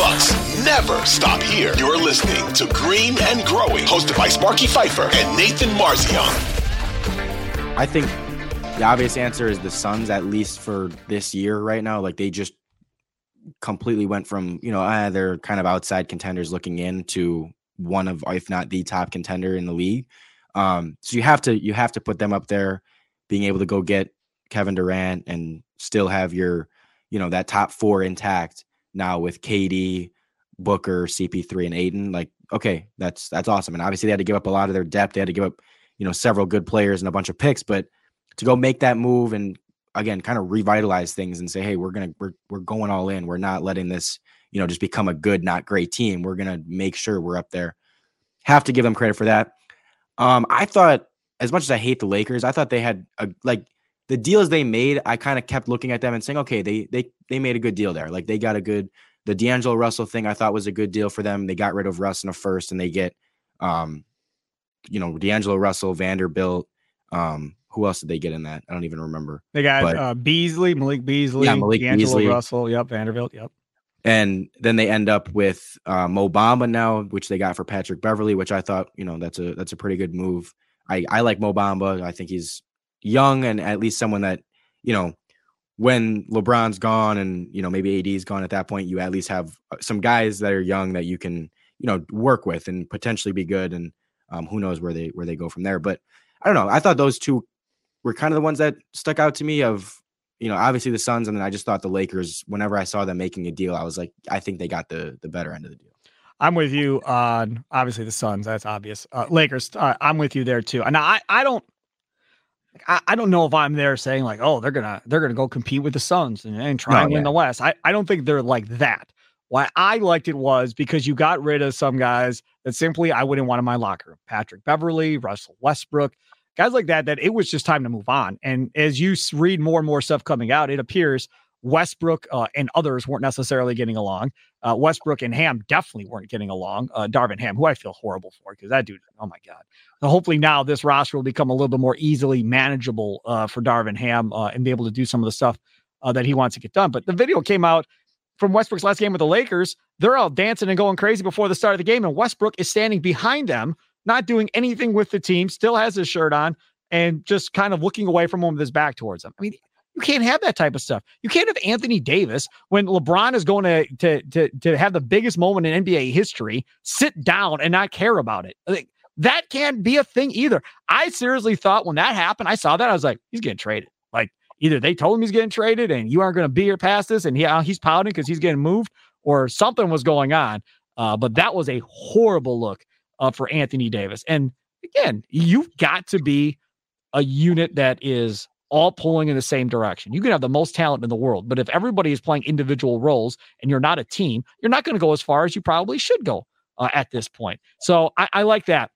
Bucks never stop here. You're listening to Green and Growing, hosted by Sparky Fifer and Nathan Marzion. I think the obvious answer is the Suns, at least for this year right now. Like they just completely went from, you know, ah, they're kind of outside contenders looking in to one of, if not the top contender in the league. Um, so you have to you have to put them up there, being able to go get Kevin Durant and still have your, you know, that top four intact now with KD, Booker, CP3, and Ayton. Like, okay, that's that's awesome. And obviously they had to give up a lot of their depth. They had to give up, you know, several good players and a bunch of picks, but to go make that move and again kind of revitalize things and say, hey, we're gonna we're we're going all in. We're not letting this, you know, just become a good, not great team. We're gonna make sure we're up there. Have to give them credit for that. Um, I thought as much as I hate the Lakers, I thought they had a like the deals they made, I kind of kept looking at them and saying, okay, they they they made a good deal there. Like they got a good the D'Angelo Russell thing. I thought was a good deal for them. They got rid of Russ in a first, and they get, um, you know, D'Angelo Russell, Vanderbilt. Um, who else did they get in that? I don't even remember. They got but, uh, Beasley, Malik Beasley, yeah, Malik D'Angelo Beasley. Russell. Yep, Vanderbilt. Yep. And then they end up with uh, Mo Bamba now, which they got for Patrick Beverley, which I thought, you know, that's a that's a pretty good move. I I like Mo Bamba. I think he's young and at least someone that, you know, when LeBron's gone and, you know, maybe AD's gone at that point, you at least have uh, some guys that are young that you can, you know, work with and potentially be good. And um, who knows where they where they go from there. But I don't know. I thought those two were kind of the ones that stuck out to me of, you know, obviously the Suns, and then I just thought the Lakers, whenever I saw them making a deal, I was like, I think they got the the better end of the deal. I'm with you on obviously the Suns. That's obvious. Uh, Lakers. Uh, I'm with you there too. And I, I don't, I, I don't know if I'm there saying like, oh, they're gonna they're gonna go compete with the Suns and, and try no, and win yeah. the West. I, I don't think they're like that. Why I liked it was because you got rid of some guys that simply I wouldn't want in my locker room. Patrick Beverley, Russell Westbrook, guys like that. That it was just time to move on. And as you read more and more stuff coming out, it appears Westbrook uh, and others weren't necessarily getting along. Uh, Westbrook and Ham definitely weren't getting along. Uh, Darvin Ham, who I feel horrible for because that dude, oh my God. So hopefully now this roster will become a little bit more easily manageable uh, for Darvin Ham uh, and be able to do some of the stuff uh, that he wants to get done. But the video came out from Westbrook's last game with the Lakers. They're all dancing and going crazy before the start of the game. And Westbrook is standing behind them, not doing anything with the team, still has his shirt on and just kind of looking away from him with his back towards them. I mean, you can't have that type of stuff. You can't have Anthony Davis when LeBron is going to to to, to have the biggest moment in NBA history sit down and not care about it. Like, that can't be a thing either. I seriously thought when that happened, I saw that I was like, he's getting traded. Like either they told him he's getting traded and you aren't going to be here past this, and yeah, he's pouting because he's getting moved, or something was going on. Uh, but that was a horrible look uh, for Anthony Davis. And again, you've got to be a unit that is all pulling in the same direction. You can have the most talent in the world, but if everybody is playing individual roles and you're not a team, you're not going to go as far as you probably should go uh, at this point. So I, I like that.